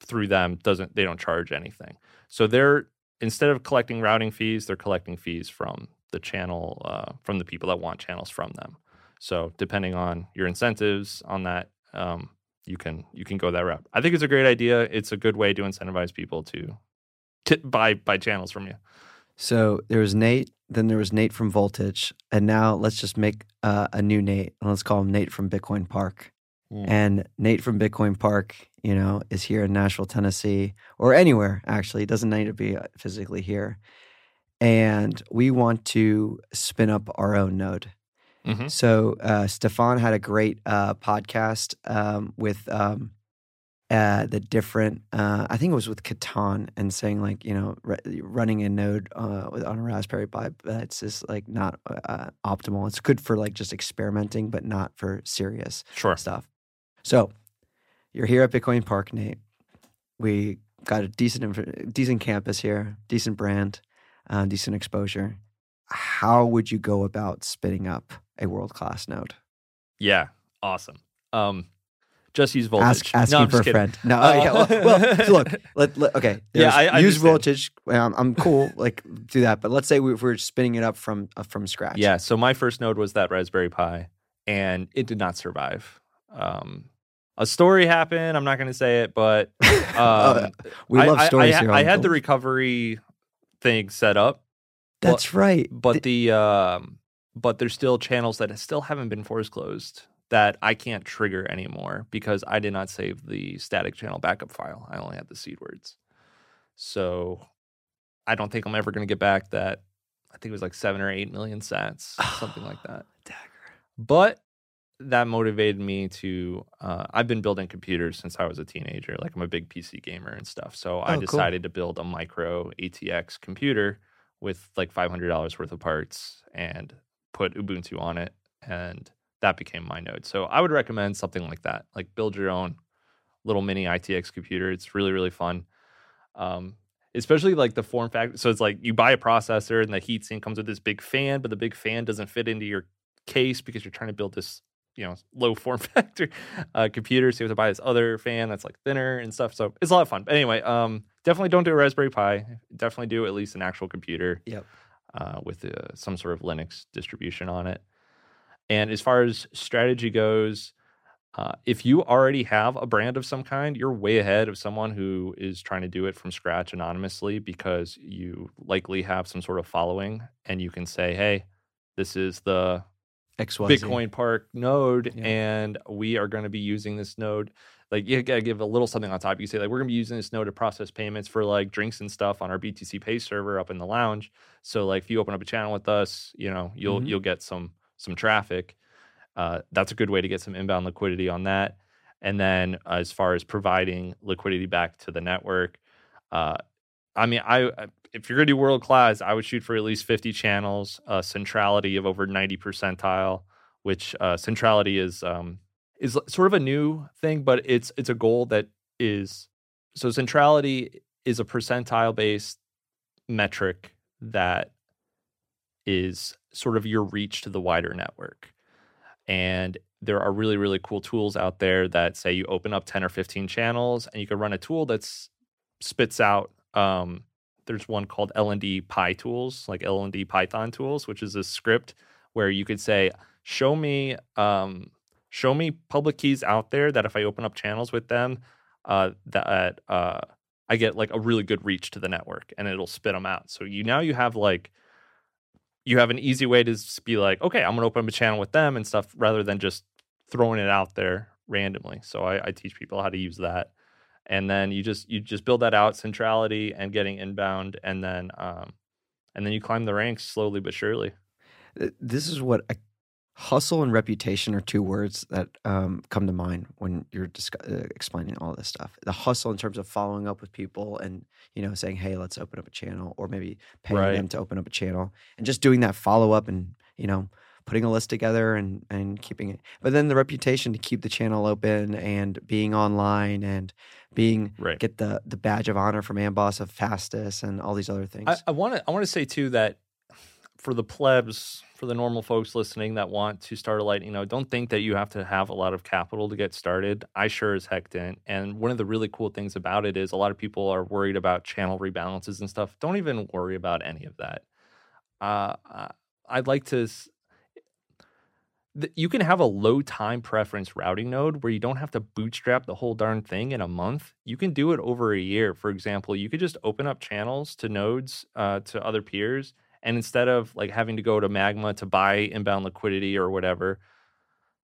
Speaker 1: through them doesn't they don't charge anything. So they're instead of collecting routing fees, they're collecting fees from the channel uh, from the people that want channels from them. So depending on your incentives on that, um, you can you can go that route. I think it's a great idea. It's a good way to incentivize people to, to buy buy channels from you.
Speaker 2: So there was Nate, then there was Nate from Voltage, and now let's just make uh, a new Nate, and let's call him Nate from Bitcoin Park.
Speaker 1: Mm.
Speaker 2: And Nate from Bitcoin Park, you know, is here in Nashville, Tennessee, or anywhere actually. It doesn't need to be uh, physically here. And we want to spin up our own node.
Speaker 1: Mhm.
Speaker 2: So uh, Stefan had a great uh, podcast um, with um, uh, the different. Uh, I think it was with Catan and saying like you know r- running a node uh, with- on a Raspberry Pi that's just like not uh, optimal. It's good for like just experimenting, but not for serious
Speaker 1: Sure.
Speaker 2: stuff. So you're here at Bitcoin Park, Nate. We got a decent decent campus here, decent brand, uh, decent exposure. How would you go about spinning up a world class node?
Speaker 1: Yeah. Awesome. Um, just use voltage.
Speaker 2: Ask asking
Speaker 1: no,
Speaker 2: for a friend. No,
Speaker 1: Uh,
Speaker 2: oh, yeah, well, well, so look, [LAUGHS] let, let- okay.
Speaker 1: Yeah, I- I
Speaker 2: use
Speaker 1: understand.
Speaker 2: voltage. Um, I'm cool. Like do that, but let's say we, we're spinning it up from uh, from scratch.
Speaker 1: Yeah. So my first node was that Raspberry Pi, and it did not survive. Um, a story happened. I'm not going to say it, but [LAUGHS] um,
Speaker 2: we
Speaker 1: I-
Speaker 2: love
Speaker 1: I-
Speaker 2: stories
Speaker 1: I,
Speaker 2: here.
Speaker 1: I had the recovery thing set up,
Speaker 2: That's right.
Speaker 1: but the um, but there's still channels that still haven't been force closed that I can't trigger anymore because I did not save the static channel backup file. I only had the seed words. So I don't think I'm ever going to get back that. I think it was like seven or eight million sats, something like that. [SIGHS]
Speaker 2: Dagger.
Speaker 1: But that motivated me to. Uh, I've been building computers since I was a teenager. Like I'm a big PC gamer and stuff. So I
Speaker 2: Oh, cool.
Speaker 1: decided to build a micro ATX computer with like $500 worth of parts and put Ubuntu on it, and that became my node. So I would recommend something like that. Like build your own little mini ITX computer. It's really really fun. Um, especially like the form factor. So it's like you buy a processor and the heatsink comes with this big fan, but the big fan doesn't fit into your case because you're trying to build this, you know, low [LAUGHS] form factor uh, computer. So you have to buy this other fan that's like thinner and stuff. So it's a lot of fun. But anyway, um, definitely don't do a Raspberry Pi. Definitely do at least an actual computer.
Speaker 2: Yep.
Speaker 1: Uh, with uh, some sort of Linux distribution on it. And as far as strategy goes, uh, if you already have a brand of some kind, you're way ahead of someone who is trying to do it from scratch anonymously because you likely have some sort of following and you can say, hey, this is the
Speaker 2: XYZ.
Speaker 1: Bitcoin Park node,
Speaker 2: Yeah.
Speaker 1: and we are going to be using this node. Like you gotta give a little something on top. You say like we're gonna be using this node to process payments for like drinks and stuff on our BTCPay server up in the lounge. So like if you open up a channel with us, you know you'll
Speaker 2: Mhm.
Speaker 1: you'll get some some traffic. Uh, that's a good way to get some inbound liquidity on that. And then as far as providing liquidity back to the network, uh, I mean, I if you're gonna do world class, I would shoot for at least 50 channels, uh, centrality of over 90 percentile, which uh, centrality is um, is sort of a new thing, but it's it's a goal that is so centrality is a percentile based metric that is sort of your reach to the wider network. And there are really, really cool tools out there that say you open up 10 or 15 channels and you can run a tool that spits out um, there's one called LND Pi tools, like LND Python tools, which is a script where you could say, show me um, show me public keys out there that if I open up channels with them, uh, that uh, I get like a really good reach to the network, and it'll spit them out. So you now you have like you have an easy way to s- be like, okay, I'm gonna open up a channel with them and stuff, rather than just throwing it out there randomly. So I, I teach people how to use that, and then you just you just build that out centrality and getting inbound, and then um, and then you climb the ranks slowly but surely.
Speaker 2: This is what I, hustle and reputation are two words that um, come to mind when you're discuss, uh, explaining all this stuff. The hustle in terms of following up with people and you know saying, "Hey, let's open up a channel," or maybe paying
Speaker 1: Right.
Speaker 2: them to open up a channel, and just doing that follow up and you know putting a list together and and keeping it. But then the reputation to keep the channel open and being online and being
Speaker 1: Right.
Speaker 2: get the the badge of honor from Amboss of fastest and all these other things.
Speaker 1: I want to I want to say too that for the plebs, for the normal folks listening that want to start a light, you know, don't think that you have to have a lot of capital to get started. I sure as heck didn't. And one of the really cool things about it is a lot of people are worried about channel rebalances and stuff. Don't even worry about any of that. Uh, I'd like to. You can have a low time preference routing node where you don't have to bootstrap the whole darn thing in a month. You can do it over a year. For example, you could just open up channels to nodes uh, to other peers and instead of like having to go to Magma to buy inbound liquidity or whatever,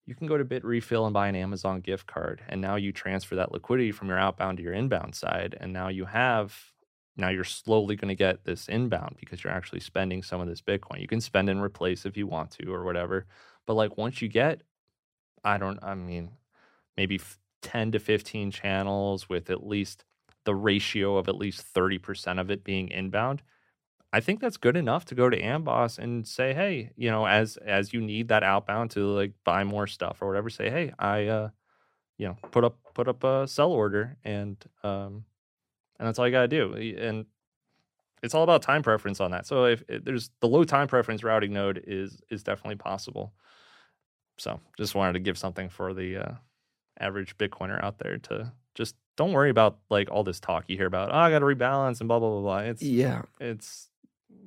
Speaker 1: you can go to Bitrefill and buy an Amazon gift card. And now you transfer that liquidity from your outbound to your inbound side. And now you have, now you're slowly going to get this inbound because you're actually spending some of this Bitcoin. You can spend and replace if you want to or whatever. But like once you get, I don't, I mean, maybe 10 to 15 channels with at least the ratio of at least 30% of it being inbound I think that's good enough to go to Amboss and say, hey, you know, as as you need that outbound to like buy more stuff or whatever, say, hey, I uh you know, put up put up a sell order and um and that's all you gotta do. And it's all about time preference on that. So if, if there's the low time preference routing node is is definitely possible. So just wanted to give something for the uh average Bitcoiner out there to just don't worry about like all this talk you hear about. Oh, I got to rebalance and blah blah blah blah. It's
Speaker 2: yeah,
Speaker 1: it's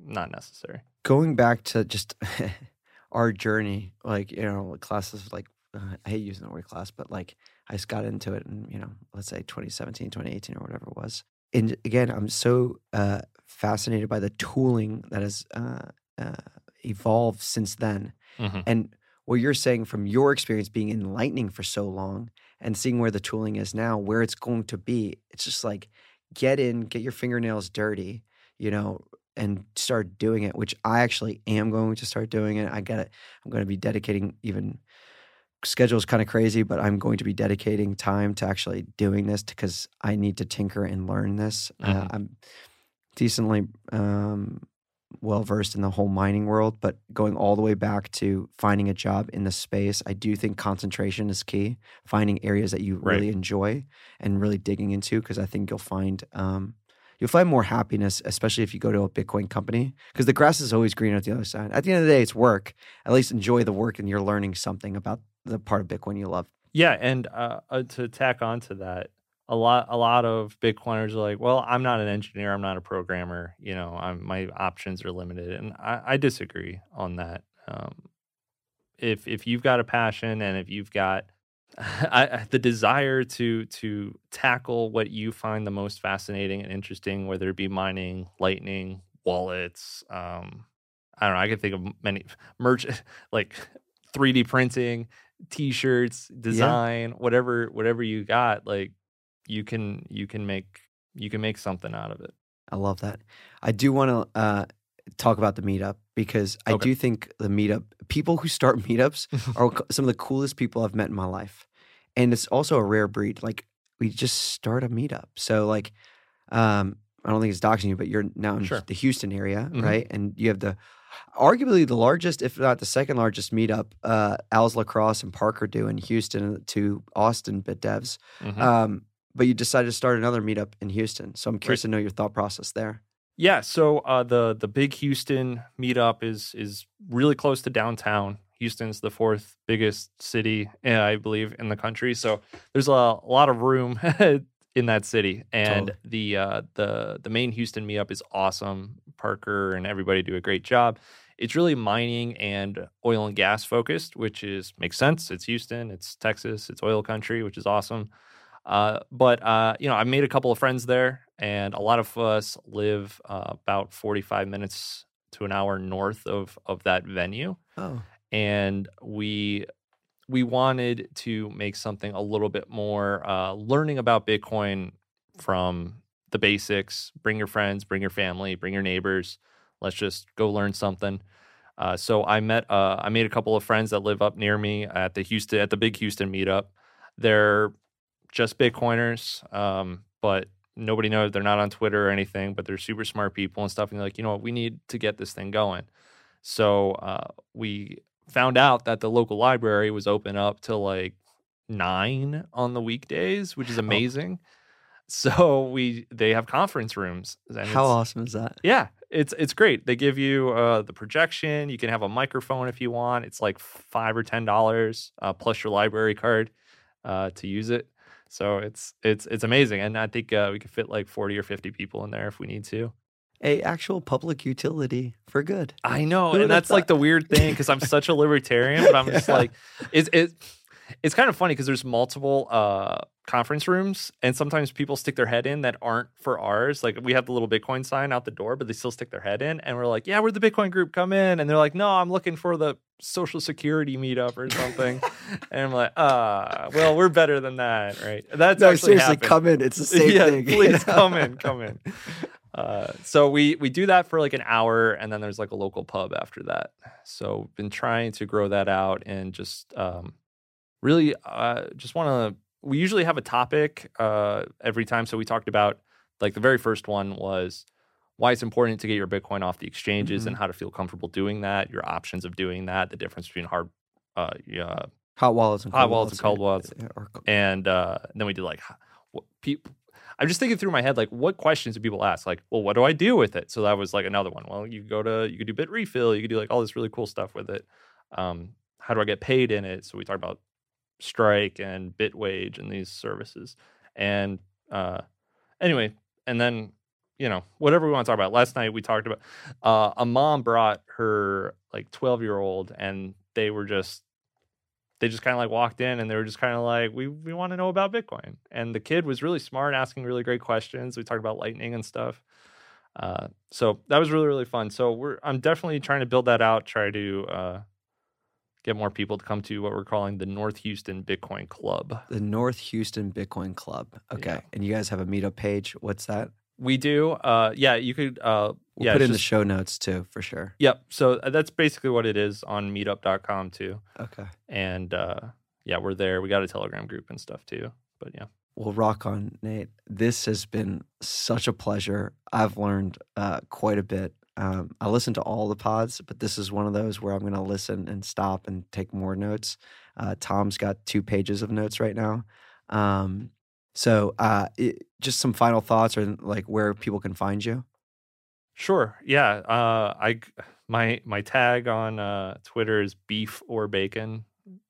Speaker 1: not necessary.
Speaker 2: going back to just [LAUGHS] our journey, like you know, classes like uh, I hate using the word class, but like I just got into it in you know, let's say 2017, 2018, or whatever it was. And again, I'm so uh, fascinated by the tooling that has uh, uh, evolved since then.
Speaker 1: Mhm.
Speaker 2: And what you're saying from your experience being in Lightning for so long and seeing where the tooling is now, where it's going to be, it's just like get in, get your fingernails dirty, you know, and start doing it, which I actually am going to start doing it. I got it. I'm going to be dedicating even schedule is kind of crazy, but I'm going to be dedicating time to actually doing this because I need to tinker and learn this. Uh,
Speaker 1: Mhm.
Speaker 2: I'm decently um, well versed in the whole mining world, but going all the way back to finding a job in the space, I do think concentration is key. Finding areas that you
Speaker 1: Right.
Speaker 2: really enjoy and really digging into, because I think you'll find um, you'll find more happiness, especially if you go to a Bitcoin company, because the grass is always greener at the other side. At the end of the day, it's work. At least enjoy the work, and you're learning something about the part of Bitcoin you love.
Speaker 1: Yeah, and uh, uh, to tack on to that, a lot a lot of Bitcoiners are like, "Well, I'm not an engineer. I'm not a programmer. You know, I'm, my options are limited." And I, I disagree on that. Um, if if you've got a passion and if you've got [LAUGHS] I, the desire to to tackle what you find the most fascinating and interesting, whether it be mining, lightning, wallets, um, I don't know. I can think of many [LAUGHS] merch [LAUGHS] like 3D printing, t-shirts, design, whatever whatever you got, like you can you can make you can make something out of it.
Speaker 2: I love that. I do want to uh, talk about the meetup because I
Speaker 1: Okay.
Speaker 2: do think the meetup people who start [LAUGHS] meetups [LAUGHS] are some of the coolest people I've met in my life, and it's also a rare breed. Like we just start a meetup, so like um, I don't think it's doxing you, but you're now in
Speaker 1: Sure.
Speaker 2: the Houston area,
Speaker 1: Mhm.
Speaker 2: right? And you have the arguably the largest, if not the second largest meetup, uh, Al's Lacrosse and Parker do in Houston to Austin Bit Devs.
Speaker 1: Mhm.
Speaker 2: Um, but you decided to start another meetup in Houston, so I'm curious
Speaker 1: Right.
Speaker 2: to know your thought process there.
Speaker 1: Yeah, so uh, the the big Houston meetup is is really close to downtown. Houston's the fourth biggest city, uh, I believe, in the country. So there's a, lot of room [LAUGHS] in that city, and
Speaker 2: Totally.
Speaker 1: the uh, the the main Houston meetup is awesome. Parker and everybody do a great job. It's really mining and oil and gas focused, which is makes sense. It's Houston, it's Texas, it's oil country, which is awesome. Uh, but uh, you know, I made a couple of friends there, and a lot of us live uh, about 45 minutes to an hour north of of that venue,
Speaker 2: Oh,
Speaker 1: and we we wanted to make something a little bit more uh, learning about Bitcoin from the basics. Bring your friends, bring your family, bring your neighbors. Let's just go learn something. Uh, so I met, uh, I made a couple of friends that live up near me at the Houston, at the big Houston meetup. They're just Bitcoiners, um, but nobody knows. They're not on Twitter or anything, but they're super smart people and stuff. And they're like, you know what, we need to get this thing going. So uh, we found out that the local library was open up till like nine on the weekdays, which is amazing. So we they have conference rooms. And
Speaker 2: how awesome is that?
Speaker 1: yeah, it's it's great. They give you uh, the projection. You can have a microphone if you want. It's like five or ten dollars uh, plus your library card uh, to use it. So it's it's it's amazing, and I think uh, we could fit like forty or fifty people in there if we need to.
Speaker 2: A actual public utility for good.
Speaker 1: I know,
Speaker 2: Who
Speaker 1: and that's like the weird thing because I'm such a libertarian, but I'm [LAUGHS] just like, it's it, it's kind of funny because there's multiple uh, conference rooms, and sometimes people stick their head in that aren't for ours. Like we have the little Bitcoin sign out the door, but they still stick their head in, and we're like, yeah, we're the Bitcoin group, come in, and they're like, no, I'm looking for the Social Security meetup or something, [LAUGHS] and I'm like, ah, well, we're better than that, right? That's
Speaker 2: no,
Speaker 1: actually
Speaker 2: seriously,
Speaker 1: happened.
Speaker 2: come in. It's the [LAUGHS] same
Speaker 1: yeah,
Speaker 2: thing. [LAUGHS]
Speaker 1: please come in, come in. Uh, so we we do that for like an hour, and then there's like a local pub after that. So been trying to grow that out and just um, really uh, just want to. We usually have a topic uh, every time. So we talked about like the very first one was why it's important to get your Bitcoin off the exchanges and how to feel comfortable doing that, your options of doing that, the difference between hard, uh, yeah,
Speaker 2: Hot wallets and
Speaker 1: Hot
Speaker 2: cold
Speaker 1: wallets and cold
Speaker 2: wallets.
Speaker 1: wallets. And uh, then we did like what people. I'm just thinking through my head like what questions do people ask? Like, well, what do I do with it? So that was like another one. Well, you go to you could do Bitrefill, you could do like all this really cool stuff with it. Um, how do I get paid in it? So we talked about Strike and Bitwage and these services. And uh, anyway, and then you know whatever we want to talk about. Last night we talked about uh, a mom brought her like 12 year old, and they were just they just kind of like walked in and they were just kind of like we we want to know about bitcoin and the kid was really smart asking really great questions we talked about lightning and stuff uh, so that was really really fun so we're i'm definitely trying to build that out try to uh, get more people to come to what we're calling the north houston bitcoin club
Speaker 2: the North Houston Bitcoin Club. Okay,
Speaker 1: Yeah.
Speaker 2: and you guys have a meetup page. What's that?
Speaker 1: We do. Uh, yeah, you could. Uh,
Speaker 2: We'll
Speaker 1: yeah,
Speaker 2: put in the show notes too, for sure.
Speaker 1: Yep. So uh, that's basically what it is on Meetup.com too,
Speaker 2: Okay.
Speaker 1: and uh, yeah, we're there. We got a Telegram group and stuff too. But yeah,
Speaker 2: Well, rock on, Nate. This has been such a pleasure. I've learned uh, quite a bit. Um, I listen to all the pods, but this is one of those where I'm going to listen and stop and take more notes. Uh, Tom's got two pages of notes right now. Um, so, uh, it, just some final thoughts, or like where people can find you.
Speaker 1: sure. Yeah. Uh, I my my tag on uh, Twitter is beef or bacon,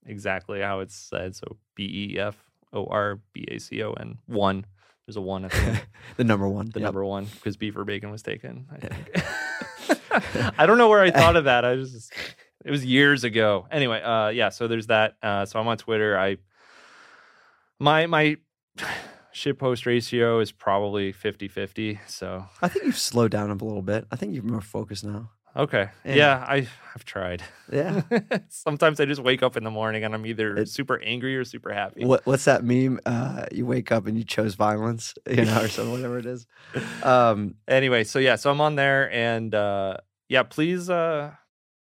Speaker 1: exactly how it's said. So B E F O R B A C O N one. There's a one at [LAUGHS] the end.
Speaker 2: the number one.
Speaker 1: the
Speaker 2: Yep.
Speaker 1: number one because beef or bacon was taken. I think. [LAUGHS] I don't know where I thought of that. I just it was years ago. Anyway, uh yeah, so there's that. Uh so I'm on Twitter. I my my [SIGHS] shit post ratio is probably 50-50. So
Speaker 2: I think you've slowed down a little bit. I think you're more focused now.
Speaker 1: Okay.
Speaker 2: Yeah.
Speaker 1: Yeah, I I've tried.
Speaker 2: Yeah. [LAUGHS]
Speaker 1: Sometimes I just wake up in the morning and I'm either
Speaker 2: It-
Speaker 1: super angry or super happy.
Speaker 2: What what's that meme? Uh, you wake up and you chose violence, [LAUGHS] you know, or something, whatever it is. Um,
Speaker 1: anyway, so yeah, so I'm on there and uh yeah, please uh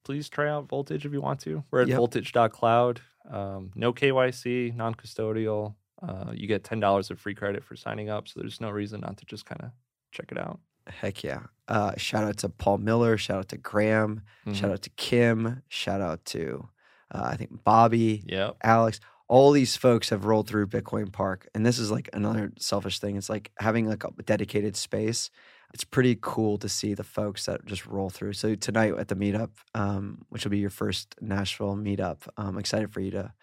Speaker 1: please try out Voltage if you want to. We're at
Speaker 2: Yep.
Speaker 1: voltage.cloud. Um no KYC, non-custodial. Uh you get $10 of free credit for signing up, so there's no reason not to just kind of check it out.
Speaker 2: Heck yeah! Uh, shout out to Paul Miller. Shout out to Graham. Shout
Speaker 1: Mhm.
Speaker 2: out to Kim. Shout out to uh, I think Bobby,
Speaker 1: Yep.
Speaker 2: Alex. All these folks have rolled through Bitcoin Park, and this is like another selfish thing. It's like having like a dedicated space. It's pretty cool to see the folks that just roll through. So tonight at the meetup, um, which will be your first Nashville meetup, I'm excited for you to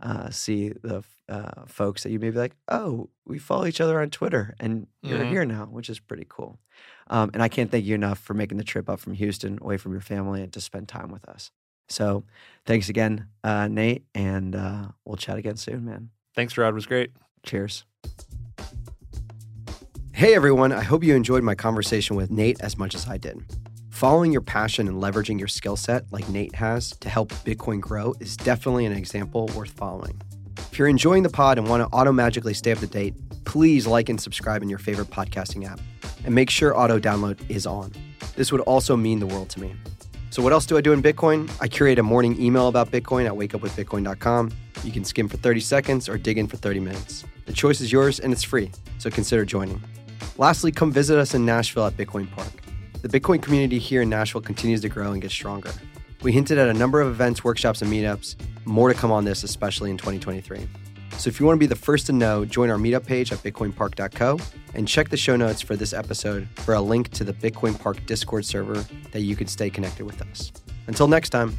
Speaker 2: uh, see the uh, folks that you may be like, oh, we follow each other on Twitter, and you're
Speaker 1: Mhm.
Speaker 2: here now, which is pretty cool. Um, and I can't thank you enough for making the trip up from Houston, away from your family, and to spend time with us. So, thanks again, uh, Nate, and uh, we'll chat again soon, man.
Speaker 1: Thanks, Rod. It was great.
Speaker 2: Cheers. Hey everyone, I hope you enjoyed my conversation with Nate as much as I did. Following your passion and leveraging your skill set like Nate has to help Bitcoin grow is definitely an example worth following. If you're enjoying the pod and want to auto-magically stay up to date, please like and subscribe in your favorite podcasting app. And make sure auto download is on. This would also mean the world to me. So, what else do I do in Bitcoin? I curate a morning email about Bitcoin at wakeupwithbitcoin.com. You can skim for 30 seconds or dig in for 30 minutes. The choice is yours and it's free, so consider joining. Lastly, come visit us in Nashville at Bitcoin Park. The Bitcoin community here in Nashville continues to grow and get stronger. We hinted at a number of events, workshops, and meetups. More to come on this, especially in 2023. So if you want to be the first to know, join our meetup page at bitcoinpark.co and check the show notes for this episode for a link to the Bitcoin Park Discord server that you can stay connected with us. Until next time.